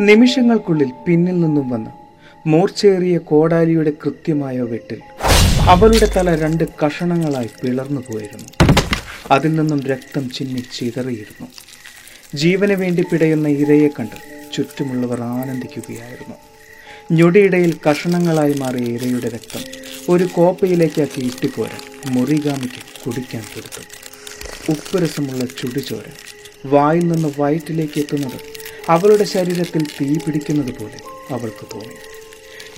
നിമിഷങ്ങൾക്കുള്ളിൽ പിന്നിൽ നിന്നും വന്ന് മൂർച്ചേറിയ കോടാലിയുടെ കൃത്യമായ വെട്ടിൽ അവളുടെ തല രണ്ട് കഷണങ്ങളായി പിളർന്നു പോയിരുന്നു. അതിൽ നിന്നും രക്തം ചിന്നി ചിതറിയിരുന്നു. ജീവന് വേണ്ടി പിടയുന്ന ഇരയെ കണ്ട് ചുറ്റുമുള്ളവർ ആനന്ദിക്കുകയായിരുന്നു. ഞൊടിയിടയിൽ കഷണങ്ങളായി മാറിയ ഇരയുടെ രക്തം ഒരു കോപ്പയിലേക്കാക്കി ഇട്ടിപ്പോരാൻ മുറികാമിക്ക് കുടിക്കാൻ കൊടുത്തു. ഉപ്പുരസമുള്ള ചുടുചോര വായിൽ നിന്ന് വയറ്റിലേക്ക് എത്തുന്നത് അവളുടെ ശരീരത്തിൽ തീ പിടിക്കുന്നത് പോലെ അവൾക്ക് തോന്നി.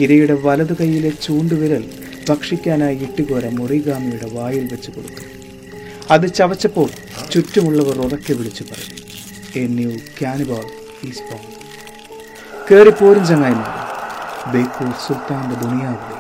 ഇരയുടെ വലതു കൈയിലെ ചൂണ്ടുവിരൽ ഭക്ഷിക്കാനായി ഇട്ടുകോര മുറിഗാമിയുടെ വായിൽ വെച്ച് കൊടുത്തു. അത് ചവച്ചപ്പോൾ ചുറ്റുമുള്ളവർ ഉറക്കെ വിളിച്ചു പറഞ്ഞു a new cannibal is born കയറിപ്പോരും ചങ്ങായിമാർ ബേക്കൂർ സുൽത്താന്റെ ദുനിയാവിലേക്ക്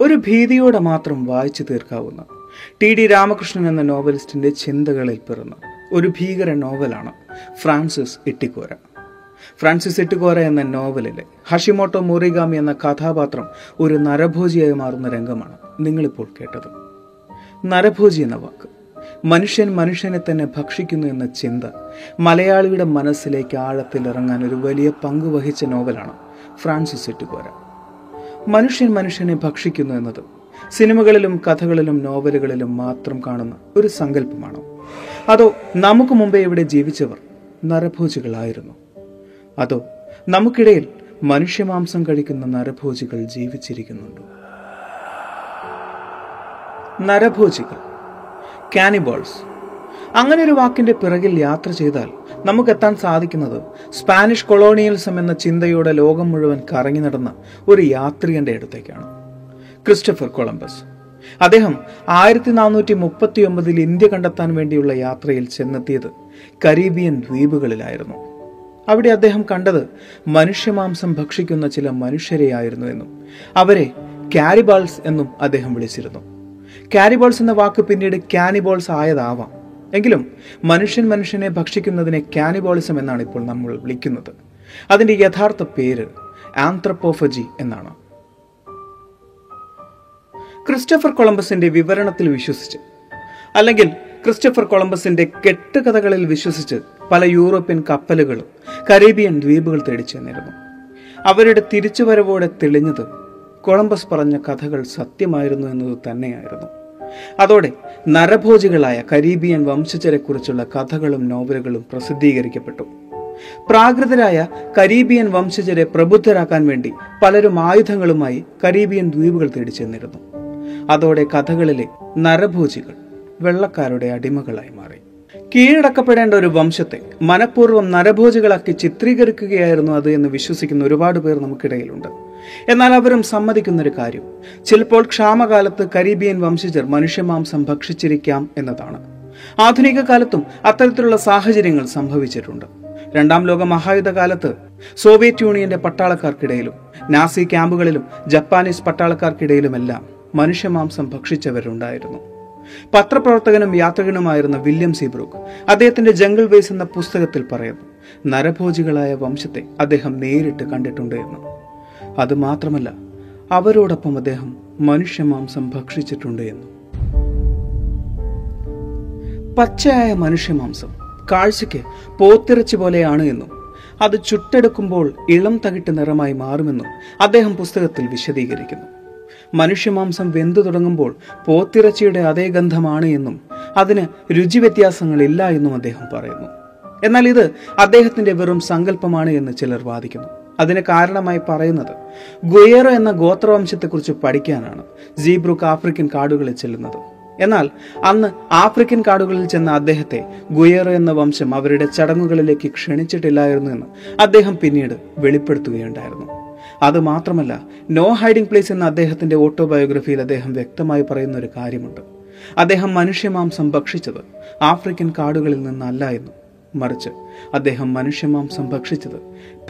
ഒരു ഭീതിയോടെ മാത്രം വായിച്ചു തീർക്കാവുന്ന ടി ഡി രാമകൃഷ്ണൻ എന്ന നോവലിസ്റ്റിന്റെ ചിന്തകളിൽ പിറന്ന ഒരു ഭീകര നോവലാണ് ഫ്രാൻസിസ് ഇട്ടിക്കോര. ഫ്രാൻസിസ് ഇട്ടിക്കോര എന്ന നോവലിലെ ഹഷിമോട്ടോ മോറിഗാമി എന്ന കഥാപാത്രം ഒരു നരഭോജിയായി മാറുന്ന രംഗമാണ് നിങ്ങളിപ്പോൾ കേട്ടത്. നരഭോജി എന്ന വാക്ക് മനുഷ്യൻ മനുഷ്യനെ തന്നെ ഭക്ഷിക്കുന്നു എന്ന ചിന്ത മലയാളിയുടെ മനസ്സിലേക്ക് ആഴത്തിൽ ഇറങ്ങാൻ ഒരു വലിയ പങ്ക് വഹിച്ച നോവലാണ് ഫ്രാൻസിസ് ഇട്ടുകോര മനുഷ്യൻ മനുഷ്യനെ ഭക്ഷിക്കുന്നു എന്നത് സിനിമകളിലും കഥകളിലും നോവലുകളിലും മാത്രം കാണുന്ന ഒരു സങ്കല്പമാണോ? അതോ നമുക്ക് മുമ്പേ ഇവിടെ ജീവിച്ചവർ നരഭോജികളായിരുന്നു? അതോ നമുക്കിടയിൽ മനുഷ്യമാംസം കഴിക്കുന്ന നരഭോജികൾ ജീവിച്ചിരിക്കുന്നുണ്ടോ? നരഭോജികൾ കാനിബോൾസ് അങ്ങനെ ഒരു വാക്കിന്റെ പിറകിൽ യാത്ര ചെയ്താൽ നമുക്കെത്താൻ സാധിക്കുന്നത് സ്പാനിഷ് കൊളോണിയൽസം എന്ന ചിന്തയോടെ ലോകം മുഴുവൻ കറങ്ങി നടന്ന ഒരു യാത്രികന്റെ അടുത്തേക്കാണ്. Christopher Columbus. അദ്ദേഹം ആയിരത്തി നാനൂറ്റി മുപ്പത്തി ഒമ്പതിൽ ഇന്ത്യ കണ്ടെത്താൻ വേണ്ടിയുള്ള യാത്രയിൽ ചെന്നെത്തിയത് കരീബിയൻ ദ്വീപുകളിലായിരുന്നു. അവിടെ അദ്ദേഹം കണ്ടത് മനുഷ്യമാംസം ഭക്ഷിക്കുന്ന ചില മനുഷ്യരെയായിരുന്നു എന്നും അവരെ കാരിബാൾസ് എന്നും അദ്ദേഹം വിളിച്ചിരുന്നു. കാരിബോൾസ് എന്ന വാക്ക് പിന്നീട് കാനിബോൾസ് ആയതാവാം. എങ്കിലും മനുഷ്യൻ മനുഷ്യനെ ഭക്ഷിക്കുന്നതിനെ കാനിബോളിസം എന്നാണ് ഇപ്പോൾ നമ്മൾ വിളിക്കുന്നത്. അതിന്റെ യഥാർത്ഥ പേര് ആന്ത്രപ്പോഫജി എന്നാണ്. ക്രിസ്റ്റഫർ കൊളംബസിന്റെ വിവരണത്തിൽ വിശ്വസിച്ച് അല്ലെങ്കിൽ ക്രിസ്റ്റഫർ കൊളംബസിന്റെ കെട്ടുകഥകളിൽ വിശ്വസിച്ച് പല യൂറോപ്യൻ കപ്പലുകളും കരീബിയൻ ദ്വീപുകൾ തേടി ചെന്നിരുന്നു. അവരുടെ തിരിച്ചുവരവോടെ തെളിഞ്ഞത് കൊളംബസ് പറഞ്ഞ കഥകൾ സത്യമായിരുന്നു എന്നത് തന്നെയായിരുന്നു. അതോടെ നരഭോജികളായ കരീബിയൻ വംശജരെക്കുറിച്ചുള്ള കഥകളും നോവലുകളും പ്രസിദ്ധീകരിക്കപ്പെട്ടു. പ്രാകൃതരായ കരീബിയൻ വംശജരെ പ്രബുദ്ധരാക്കാൻ വേണ്ടി പലരും ആയുധങ്ങളുമായി കരീബിയൻ ദ്വീപുകൾ തേടി ചെന്നിരുന്നു. അതോടെ കഥകളിലെ നരഭോജികൾ വെള്ളക്കാരുടെ അടിമകളായി മാറി. കീഴടക്കപ്പെടേണ്ട ഒരു വംശത്തെ മനഃപൂർവം നരഭോജികളാക്കി ചിത്രീകരിക്കുകയായിരുന്നു അത് എന്ന് വിശ്വസിക്കുന്ന ഒരുപാട് പേർ നമുക്കിടയിലുണ്ട്. എന്നാൽ അവരും സമ്മതിക്കുന്നൊരു കാര്യം. ചിലപ്പോൾ ക്ഷാമകാലത്ത് കരീബിയൻ വംശജർ മനുഷ്യമാംസം ഭക്ഷിച്ചിരിക്കാം എന്നതാണ്. ആധുനിക കാലത്തും അത്തരത്തിലുള്ള സാഹചര്യങ്ങൾ സംഭവിച്ചിട്ടുണ്ട്. രണ്ടാം ലോക മഹായുദ്ധ കാലത്ത് സോവിയറ്റ് യൂണിയന്റെ പട്ടാളക്കാർക്കിടയിലും നാസി ക്യാമ്പുകളിലും ജപ്പാനീസ് പട്ടാളക്കാർക്കിടയിലുമെല്ലാം മനുഷ്യമാംസം ഭക്ഷിച്ചവരുണ്ടായിരുന്നു. പത്രപ്രവർത്തകനും യാത്രികനുമായിരുന്ന വില്യം സീബ്രൂക്ക് അദ്ദേഹത്തിന്റെ ജംഗിൾ വേസ് എന്ന പുസ്തകത്തിൽ പറയുന്നു നരഭോജികളായ വംശത്തെ അദ്ദേഹം നേരിട്ട് കണ്ടിട്ടുണ്ട് എന്ന് അത് മാത്രമല്ല അവരോടൊപ്പം അദ്ദേഹം മനുഷ്യമാംസം ഭക്ഷിച്ചിട്ടുണ്ട് എന്ന്. പച്ചയായ മനുഷ്യമാംസം കാഴ്ചയ്ക്ക് പോത്തിറച്ചി പോലെയാണ് എന്നും. അത് ചുട്ടെടുക്കുമ്പോൾ ഇളം തകിട്ട് നിറമായി മാറുമെന്നും അദ്ദേഹം പുസ്തകത്തിൽ വിശദീകരിക്കുന്നു. മനുഷ്യമാംസം വെന്തു തുടങ്ങുമ്പോൾ പോത്തിറച്ചിയുടെ അതേ ഗന്ധമാണ് എന്നും അതിന് രുചി വ്യത്യാസങ്ങളില്ല എന്നും അദ്ദേഹം പറയുന്നു. എന്നാൽ ഇത് അദ്ദേഹത്തിന്റെ വെറും സങ്കല്പമാണ് എന്ന് ചിലർ വാദിക്കുന്നു. അതിന് കാരണമായി പറയുന്നത്. ഗുയേറോ എന്ന ഗോത്രവംശത്തെക്കുറിച്ച് പഠിക്കാനാണ് ജീബ്രുക്ക് ആഫ്രിക്കൻ കാടുകളിൽ ചെല്ലുന്നത്. എന്നാൽ അന്ന് ആഫ്രിക്കൻ കാടുകളിൽ ചെന്ന അദ്ദേഹത്തെ ഗുയേറോ എന്ന വംശം അവരുടെ ചടങ്ങുകളിലേക്ക് ക്ഷണിച്ചിട്ടില്ലായിരുന്നു എന്ന് അദ്ദേഹം പിന്നീട് വെളിപ്പെടുത്തുകയുണ്ടായിരുന്നു. അത് മാത്രമല്ല നോ ഹൈഡിംഗ് പ്ലേസ് എന്ന അദ്ദേഹത്തിന്റെ ഓട്ടോബയോഗ്രഫിയിൽ അദ്ദേഹം വ്യക്തമായി പറയുന്ന ഒരു കാര്യമുണ്ട്. അദ്ദേഹം മനുഷ്യമാംസം ഭക്ഷിച്ചത് ആഫ്രിക്കൻ കാടുകളിൽ നിന്നല്ല എന്നും മറിച്ച് അദ്ദേഹം മനുഷ്യമാംസം ഭക്ഷിച്ചത്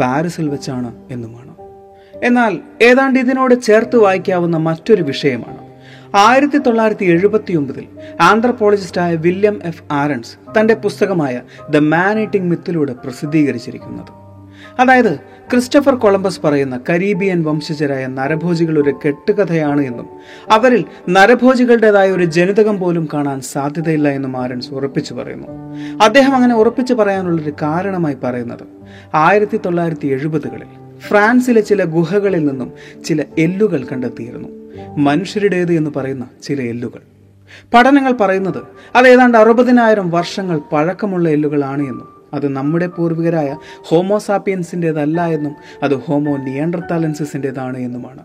പാരീസിൽ വെച്ചാണ് എന്നുമാണ് എന്നാൽ ഏതാണ്ട് ഇതിനോട് ചേർത്ത് വായിക്കാവുന്ന മറ്റൊരു വിഷയമാണ്. ആയിരത്തി തൊള്ളായിരത്തി എഴുപത്തി ഒമ്പതിൽ ആന്ത്രപ്പോളജിസ്റ്റായ വില്യം എഫ് ആരൻസ് തന്റെ പുസ്തകമായ ദ മാൻ ഈറ്റിംഗ് മിത്തിലൂടെ പ്രസിദ്ധീകരിച്ചിരിക്കുന്നത്. അതായത് ക്രിസ്റ്റഫർ കൊളംബസ് പറയുന്ന കരീബിയൻ വംശജരായ നരഭോജികൾ ഒരു കെട്ടുകഥയാണ് എന്നും അവരിൽ നരഭോജികളുടേതായ ഒരു ജനിതകം പോലും കാണാൻ സാധ്യതയില്ല എന്നും ആരൻസ് ഉറപ്പിച്ചു പറയുന്നു. അദ്ദേഹം അങ്ങനെ ഉറപ്പിച്ചു പറയാനുള്ളൊരു കാരണമായി പറയുന്നത് ആയിരത്തി തൊള്ളായിരത്തി എഴുപതുകളിൽ ഫ്രാൻസിലെ ചില ഗുഹകളിൽ നിന്നും ചില എല്ലുകൾ കണ്ടെത്തിയിരുന്നു. മനുഷ്യരുടേത് എന്ന് പറയുന്ന ചില എല്ലുകൾ. പഠനങ്ങൾ പറയുന്നത് അത് ഏതാണ്ട് അറുപതിനായിരം വർഷങ്ങൾ പഴക്കമുള്ള എല്ലുകളാണ് എന്നും അത് നമ്മുടെ പൂർവികരായ ഹോമോസാപ്പിയൻസിന്റെതല്ല എന്നും അത് ഹോമോ നിയാണ്ടർത്താലൻസിന്റെതാണ് എന്നുമാണ്.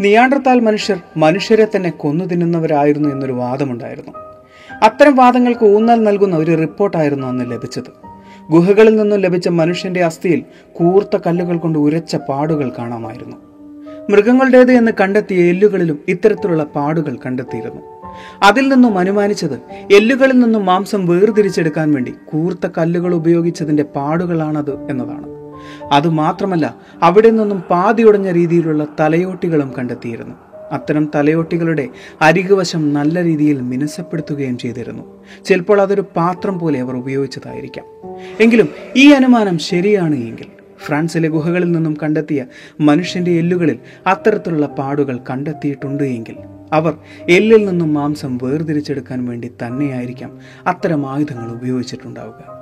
നിയാണ്ടർത്താൽ മനുഷ്യർ മനുഷ്യരെ തന്നെ കൊന്നു തിന്നുന്നവരായിരുന്നു എന്നൊരു വാദമുണ്ടായിരുന്നു. അത്തരം വാദങ്ങൾക്ക് ഊന്നൽ നൽകുന്ന ഒരു റിപ്പോർട്ടായിരുന്നു അന്ന് ലഭിച്ചത്. ഗുഹകളിൽ നിന്നും ലഭിച്ച മനുഷ്യന്റെ അസ്ഥിയിൽ കൂർത്ത കല്ലുകൾ കൊണ്ട് ഉരച്ച പാടുകൾ കാണാമായിരുന്നു. മൃഗങ്ങളുടേത് എന്ന് കണ്ടെത്തിയ എല്ലുകളിലും ഇത്തരത്തിലുള്ള പാടുകൾ കണ്ടെത്തിയിരുന്നു. അതിൽ നിന്നും അനുമാനിച്ചത് എല്ലുകളിൽ നിന്നും മാംസം വേർതിരിച്ചെടുക്കാൻ വേണ്ടി കൂർത്ത കല്ലുകൾ ഉപയോഗിച്ചതിന്റെ പാടുകളാണത് എന്നതാണ്. അതുമാത്രമല്ല അവിടെ നിന്നും പാതിയുടഞ്ഞ രീതിയിലുള്ള തലയോട്ടികളും കണ്ടെത്തിയിരുന്നു. അത്തരം തലയോട്ടികളുടെ അരികുവശം നല്ല രീതിയിൽ മിനുസപ്പെടുത്തുകയും ചെയ്തിരുന്നു. ചിലപ്പോൾ അതൊരു പാത്രം പോലെ അവർ ഉപയോഗിച്ചതായിരിക്കാം. എങ്കിലും ഈ അനുമാനം ശരിയാണ് എങ്കിൽ ഫ്രാൻസിലെ ഗുഹകളിൽ നിന്നും കണ്ടെത്തിയ മനുഷ്യന്റെ എല്ലുകളിൽ അത്തരത്തിലുള്ള പാടുകൾ കണ്ടെത്തിയിട്ടുണ്ട് എങ്കിൽ അവർ എല്ലിൽ നിന്നും മാംസം വേർതിരിച്ചെടുക്കാൻ വേണ്ടി തന്നെയായിരിക്കാം അത്തരം ആയുധങ്ങൾ ഉപയോഗിച്ചിട്ടുണ്ടാവുക.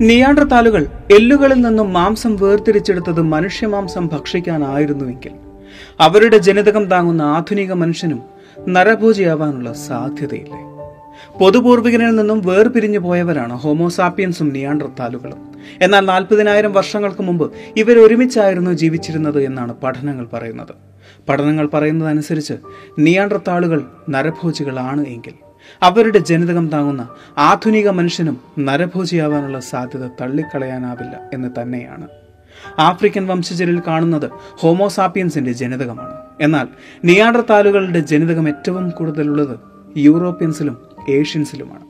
നിയാണ്ടർത്താലുകൾ എല്ലുകളിൽ നിന്നും മാംസം വേർതിരിച്ചെടുത്തത് മനുഷ്യമാംസം ഭക്ഷിക്കാനായിരുന്നുവെങ്കിൽ അവരുടെ ജനിതകം താങ്ങുന്ന ആധുനിക മനുഷ്യനും നരഭോജിയാവാനുള്ള സാധ്യതയില്ലേ. പൊതുപൂർവികനിൽ നിന്നും വേർപിരിഞ്ഞു പോയവരാണ് ഹോമോസാപ്പിയൻസും നിയാണ്ടർത്താലുകളും എന്നാൽ നാൽപ്പതിനായിരം വർഷങ്ങൾക്ക് മുമ്പ് ഇവരൊരുമിച്ചായിരുന്നു ജീവിച്ചിരുന്നത് എന്നാണ് പഠനങ്ങൾ പറയുന്നത്. പഠനങ്ങൾ പറയുന്നതനുസരിച്ച് നിയാണ്ടർത്താളുകൾ നരഭോജികളാണ് എങ്കിൽ അവരുടെ ജനിതകം താങ്ങുന്ന ആധുനിക മനുഷ്യനും നരഭോജിയാവാനുള്ള സാധ്യത തള്ളിക്കളയാനാവില്ല എന്ന് തന്നെയാണ്. ആഫ്രിക്കൻ വംശജരിൽ കാണുന്നത് ഹോമോസാപ്പിയൻസിന്റെ ജനിതകമാണ്. എന്നാൽ നിയാണ്ടർത്താലുകളുടെ ജനിതകം ഏറ്റവും കൂടുതലുള്ളത് യൂറോപ്യൻസിലും ഏഷ്യൻസിലുമാണ്.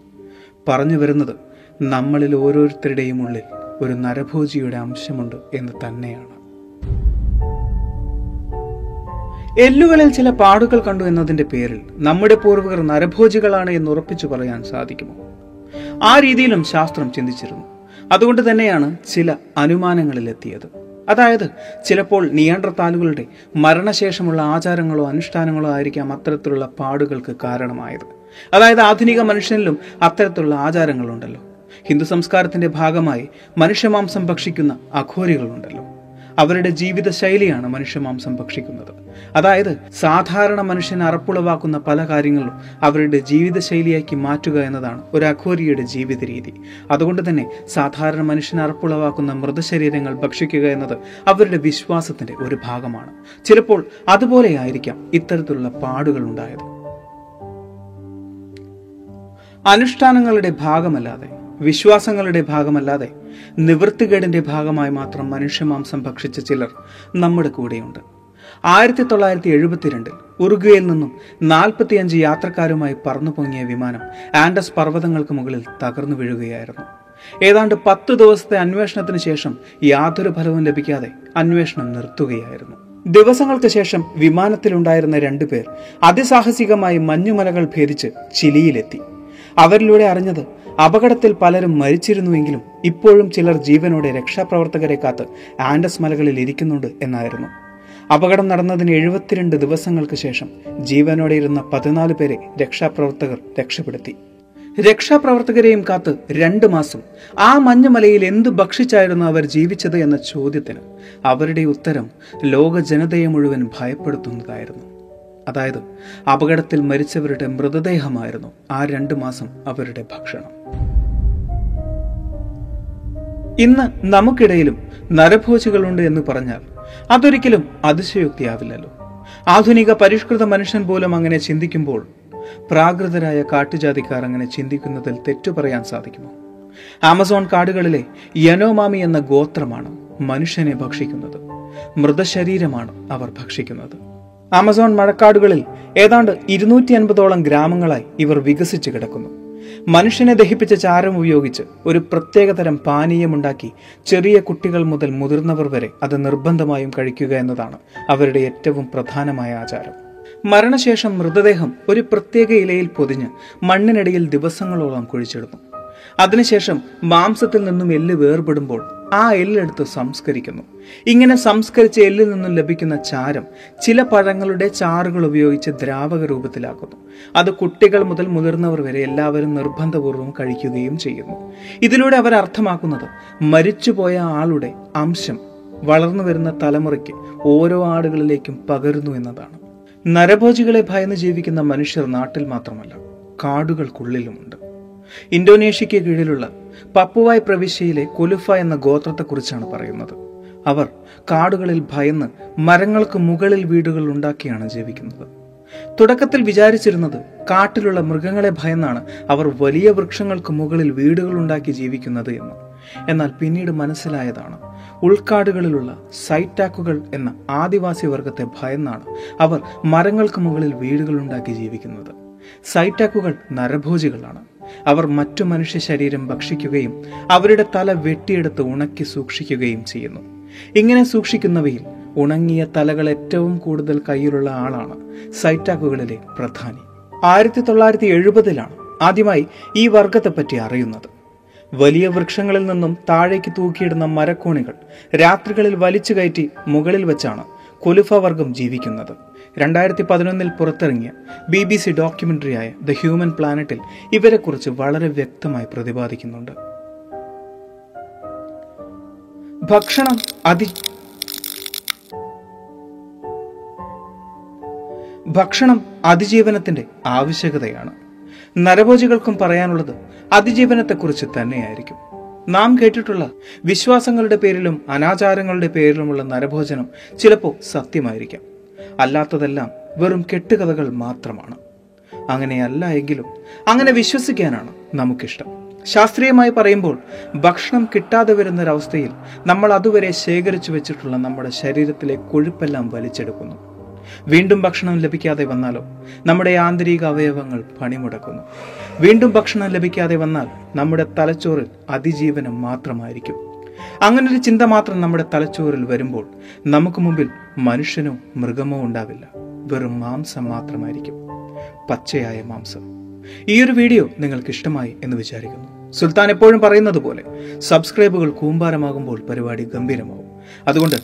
പറഞ്ഞു വരുന്നത് നമ്മളിൽ ഓരോരുത്തരുടെയും ഉള്ളിൽ ഒരു നരഭോജിയുടെ അംശമുണ്ട് എന്ന് തന്നെയാണ്. എല്ലുകളിൽ ചില പാടുകൾ കണ്ടു എന്നതിന്റെ പേരിൽ നമ്മുടെ പൂർവികർ നരഭോജികളാണ് എന്ന് ഉറപ്പിച്ചു പറയാൻ സാധിക്കുമോ? ആ രീതിയിലും ശാസ്ത്രം ചിന്തിച്ചിരുന്നു. അതുകൊണ്ട് തന്നെയാണ് ചില അനുമാനങ്ങളിലെത്തിയത്. അതായത് ചിലപ്പോൾ നിയന്ത്രത്താലുകളുടെ മരണശേഷമുള്ള ആചാരങ്ങളോ അനുഷ്ഠാനങ്ങളോ ആയിരിക്കാം അത്തരത്തിലുള്ള പാടുകൾക്ക് കാരണമായത്. അതായത് ആധുനിക മനുഷ്യനിലും അത്തരത്തിലുള്ള ആചാരങ്ങളുണ്ടല്ലോ. ഹിന്ദു സംസ്കാരത്തിന്റെ ഭാഗമായി മനുഷ്യമാംസം ഭക്ഷിക്കുന്ന അഘോരികളുണ്ടല്ലോ. അവരുടെ ജീവിത ശൈലിയാണ് മനുഷ്യമാംസം ഭക്ഷിക്കുന്നത്. അതായത് സാധാരണ മനുഷ്യൻ അറപ്പുളവാക്കുന്ന പല കാര്യങ്ങളും അവരുടെ ജീവിത ശൈലിയാക്കി മാറ്റുക എന്നതാണ് ഒരു അഘോരിയുടെ ജീവിത രീതി അതുകൊണ്ട് തന്നെ സാധാരണ മനുഷ്യൻ അറപ്പുളവാക്കുന്ന മൃതശരീരങ്ങൾ ഭക്ഷിക്കുക എന്നത് അവരുടെ വിശ്വാസത്തിന്റെ ഒരു ഭാഗമാണ്. ചിലപ്പോൾ അതുപോലെയായിരിക്കാം ഇത്തരത്തിലുള്ള പാടുകൾ ഉണ്ടായത്. അനുഷ്ഠാനങ്ങളുടെ ഭാഗമല്ലാതെ വിശ്വാസങ്ങളുടെ ഭാഗമല്ലാതെ നിവൃത്തികേടിന്റെ ഭാഗമായി മാത്രം മനുഷ്യമാംസം ഭക്ഷിച്ച ചിലർ നമ്മുടെ കൂടെയുണ്ട്. ആയിരത്തി തൊള്ളായിരത്തി എഴുപത്തിരണ്ടിൽ ഉറുഗ്വയിൽ നിന്നും നാൽപ്പത്തിയഞ്ച് യാത്രക്കാരുമായി പറന്നു പൊങ്ങിയ വിമാനം ആൻഡസ് പർവതങ്ങൾക്ക് മുകളിൽ തകർന്നു വീഴുകയായിരുന്നു. ഏതാണ്ട് പത്ത് ദിവസത്തെ അന്വേഷണത്തിന് ശേഷം യാതൊരു ഫലവും ലഭിക്കാതെ അന്വേഷണം നിർത്തുകയായിരുന്നു. ദിവസങ്ങൾക്ക് ശേഷം വിമാനത്തിലുണ്ടായിരുന്ന രണ്ടുപേർ അതിസാഹസികമായി മഞ്ഞുമലകൾ ഭേദിച്ച് ചിലിയിലെത്തി. അവരിലൂടെ അറിഞ്ഞത് അപകടത്തിൽ പലരും മരിച്ചിരുന്നുവെങ്കിലും ഇപ്പോഴും ചിലർ ജീവനോടെ രക്ഷാപ്രവർത്തകരെ കാത്ത് ആൻഡസ് മലകളിൽ ഇരിക്കുന്നുണ്ട് എന്നായിരുന്നു. അപകടം നടന്നതിന് എഴുപത്തിരണ്ട് ദിവസങ്ങൾക്ക് ശേഷം ജീവനോടെ ഇരുന്ന പതിനാല് പേരെ രക്ഷാപ്രവർത്തകർ രക്ഷപ്പെടുത്തി. രക്ഷാപ്രവർത്തകരെയും കാത്ത് രണ്ട് മാസം. ആ മഞ്ഞുമലയിൽ എന്ത് ഭക്ഷിച്ചായിരുന്നു അവർ ജീവിച്ചത് എന്ന ചോദ്യത്തിന് അവരുടെ ഉത്തരം ലോക ജനതയെ മുഴുവൻ ഭയപ്പെടുത്തുന്നതായിരുന്നു. അതായത് അപകടത്തിൽ മരിച്ചവരുടെ മൃതദേഹമായിരുന്നു ആ രണ്ട് മാസം അവരുടെ ഭക്ഷണം. ഇന്ന് നമുക്കിടയിലും നരഭോജികളുണ്ട് എന്ന് പറഞ്ഞാൽ അതൊരിക്കലും അതിശയോക്തിയാവില്ലല്ലോ. ആധുനിക പരിഷ്കൃത മനുഷ്യൻ പോലും അങ്ങനെ ചിന്തിക്കുമ്പോൾ പ്രാകൃതരായ കാട്ടുജാതിക്കാർ അങ്ങനെ ചിന്തിക്കുന്നതിൽ തെറ്റു പറയാൻ സാധിക്കുമോ? ആമസോൺ കാടുകളിലെ യനോമാമി എന്ന ഗോത്രമാണ് മനുഷ്യനെ ഭക്ഷിക്കുന്നത്. മൃതശരീരമാണ് അവർ ഭക്ഷിക്കുന്നത്. ആമസോൺ മഴക്കാടുകളിൽ ഏതാണ്ട് ഇരുന്നൂറ്റി അൻപതോളം ഗ്രാമങ്ങളായി ഇവർ വികസിച്ചു കിടക്കുന്നു. മനുഷ്യനെ ദഹിപ്പിച്ച ചാരം ഉപയോഗിച്ച് ഒരു പ്രത്യേകതരം പാനീയമുണ്ടാക്കി ചെറിയ കുട്ടികൾ മുതൽ മുതിർന്നവർ വരെ അത് നിർബന്ധമായും കഴിക്കുക എന്നതാണ് അവരുടെ ഏറ്റവും പ്രധാനമായ ആചാരം. മരണശേഷം മൃതദേഹം ഒരു പ്രത്യേക ഇലയിൽ പൊതിഞ്ഞ് മണ്ണിനടിയിൽ ദിവസങ്ങളോളം കുഴിച്ചിടുന്നു. അതിനുശേഷം മാംസത്തിൽ നിന്നും എല്ല് വേർപെടുമ്പോൾ ആ എല്ലെടുത്ത് സംസ്കരിക്കുന്നു. ഇങ്ങനെ സംസ്കരിച്ച എല്ലിൽ നിന്നും ലഭിക്കുന്ന ചാരം ചില പഴങ്ങളുടെ ചാറുകൾ ഉപയോഗിച്ച് ദ്രാവക രൂപത്തിലാക്കുന്നു അത് കുട്ടികൾ മുതൽ മുതിർന്നവർ വരെ എല്ലാവരും നിർബന്ധപൂർവം കഴിക്കുകയും ചെയ്യുന്നു. ഇതിലൂടെ അവർ അർത്ഥമാക്കുന്നത് മരിച്ചുപോയ ആളുടെ അംശം വളർന്നു വരുന്ന തലമുറയ്ക്ക് ഓരോ ആടുകളിലേക്കും പകരുന്നു എന്നതാണ്. നരഭോജികളെ ഭയന്ന് ജീവിക്കുന്ന മനുഷ്യർ നാട്ടിൽ മാത്രമല്ല കാടുകൾക്കുള്ളിലുമുണ്ട്. ഇന്തോനേഷ്യയ്ക്ക് കീഴിലുള്ള പപ്പുവായ് പ്രവിശ്യയിലെ കൊലുഫ എന്ന ഗോത്രത്തെക്കുറിച്ചാണ് പറയുന്നത്. അവർ കാടുകളിൽ ഭയന്ന് മരങ്ങൾക്ക് മുകളിൽ വീടുകൾ ഉണ്ടാക്കിയാണ് ജീവിക്കുന്നത്. തുടക്കത്തിൽ വിചാരിച്ചിരുന്നത് കാട്ടിലുള്ള മൃഗങ്ങളെ ഭയന്നാണ് അവർ വലിയ വൃക്ഷങ്ങൾക്ക് മുകളിൽ വീടുകൾ ഉണ്ടാക്കി ജീവിക്കുന്നത് എന്ന്. എന്നാൽ പിന്നീട് മനസ്സിലായതാണ് ഉൾക്കാടുകളിലുള്ള സൈറ്റാക്കുകൾ എന്ന ആദിവാസി വർഗത്തെ ഭയന്നാണ് അവർ മരങ്ങൾക്ക് മുകളിൽ വീടുകൾ ഉണ്ടാക്കി ജീവിക്കുന്നത്. സൈറ്റാക്കുകൾ നരഭോജികളാണ്. അവർ മറ്റു മനുഷ്യ ശരീരം ഭക്ഷിക്കുകയും അവരുടെ തല വെട്ടിയെടുത്ത് ഉണക്കി സൂക്ഷിക്കുകയും ചെയ്യുന്നു. ഇങ്ങനെ സൂക്ഷിക്കുന്നവയിൽ ഉണങ്ങിയ തലകൾ ഏറ്റവും കൂടുതൽ കയ്യിലുള്ള ആളാണ് സൈറ്റാക്കുകളിലെ പ്രധാനി. ആയിരത്തി തൊള്ളായിരത്തി എഴുപതിലാണ് ആദ്യമായി ഈ വർഗത്തെപ്പറ്റി അറിയുന്നത്. വലിയ വൃക്ഷങ്ങളിൽ നിന്നും താഴേക്ക് തൂക്കിയിടുന്ന മരക്കോണികൾ രാത്രികളിൽ വലിച്ചു കയറ്റി മുകളിൽ വെച്ചാണ് കൊലുഫ വർഗം ജീവിക്കുന്നത്. രണ്ടായിരത്തി പതിനൊന്നിൽ പുറത്തിറങ്ങിയ ബി ബി സി ഡോക്യുമെന്ററിയായ ദ ഹ്യൂമൻ പ്ലാനറ്റിൽ ഇവരെക്കുറിച്ച് വളരെ വ്യക്തമായി പ്രതിപാദിക്കുന്നുണ്ട്. ഭക്ഷണം അതി ഭക്ഷണം അതിജീവനത്തിന്റെ ആവശ്യകതയാണ്. നരഭോജികൾക്കും പറയാനുള്ളത് അതിജീവനത്തെക്കുറിച്ച് തന്നെയായിരിക്കും. നാം കേട്ടിട്ടുള്ള വിശ്വാസങ്ങളുടെ പേരിലും അനാചാരങ്ങളുടെ പേരിലുമുള്ള നരഭോജനം ചിലപ്പോൾ സത്യമായിരിക്കാം. അല്ലാത്തതെല്ലാം വെറും കെട്ടുകഥകൾ മാത്രമാണ്. അങ്ങനെയല്ല എങ്കിലും അങ്ങനെ വിശ്വസിക്കാനാണ് നമുക്കിഷ്ടം. ശാസ്ത്രീയമായി പറയുമ്പോൾ ഭക്ഷണം കിട്ടാതെ വരുന്നൊരവസ്ഥയിൽ നമ്മൾ അതുവരെ ശേഖരിച്ചു വെച്ചിട്ടുള്ള നമ്മുടെ ശരീരത്തിലെ കൊഴുപ്പെല്ലാം വലിച്ചെടുക്കുന്നു. വീണ്ടും ഭക്ഷണം ലഭിക്കാതെ വന്നാലോ? നമ്മുടെ ആന്തരിക അവയവങ്ങൾ പണിമുടക്കുന്നു. വീണ്ടും ഭക്ഷണം ലഭിക്കാതെ വന്നാൽ നമ്മുടെ തലച്ചോറിൽ അതിജീവനം മാത്രമായിരിക്കും. അങ്ങനൊരു ചിന്ത മാത്രം നമ്മുടെ തലച്ചോറിൽ വരുമ്പോൾ നമുക്ക് മുമ്പിൽ മനുഷ്യനോ മൃഗമോ ഉണ്ടാവില്ല. വെറും മാംസം മാത്രമായിരിക്കും. പച്ചയായ മാംസം. ഈ ഒരു വീഡിയോ നിങ്ങൾക്ക് ഇഷ്ടമായി എന്ന് വിചാരിക്കുന്നു. സുൽത്താൻ എപ്പോഴും പറയുന്നത് പോലെ സബ്സ്ക്രൈബുകൾ കൂമ്പാരമാകുമ്പോൾ പരിപാടി ഗംഭീരമാവും. അതുകൊണ്ട്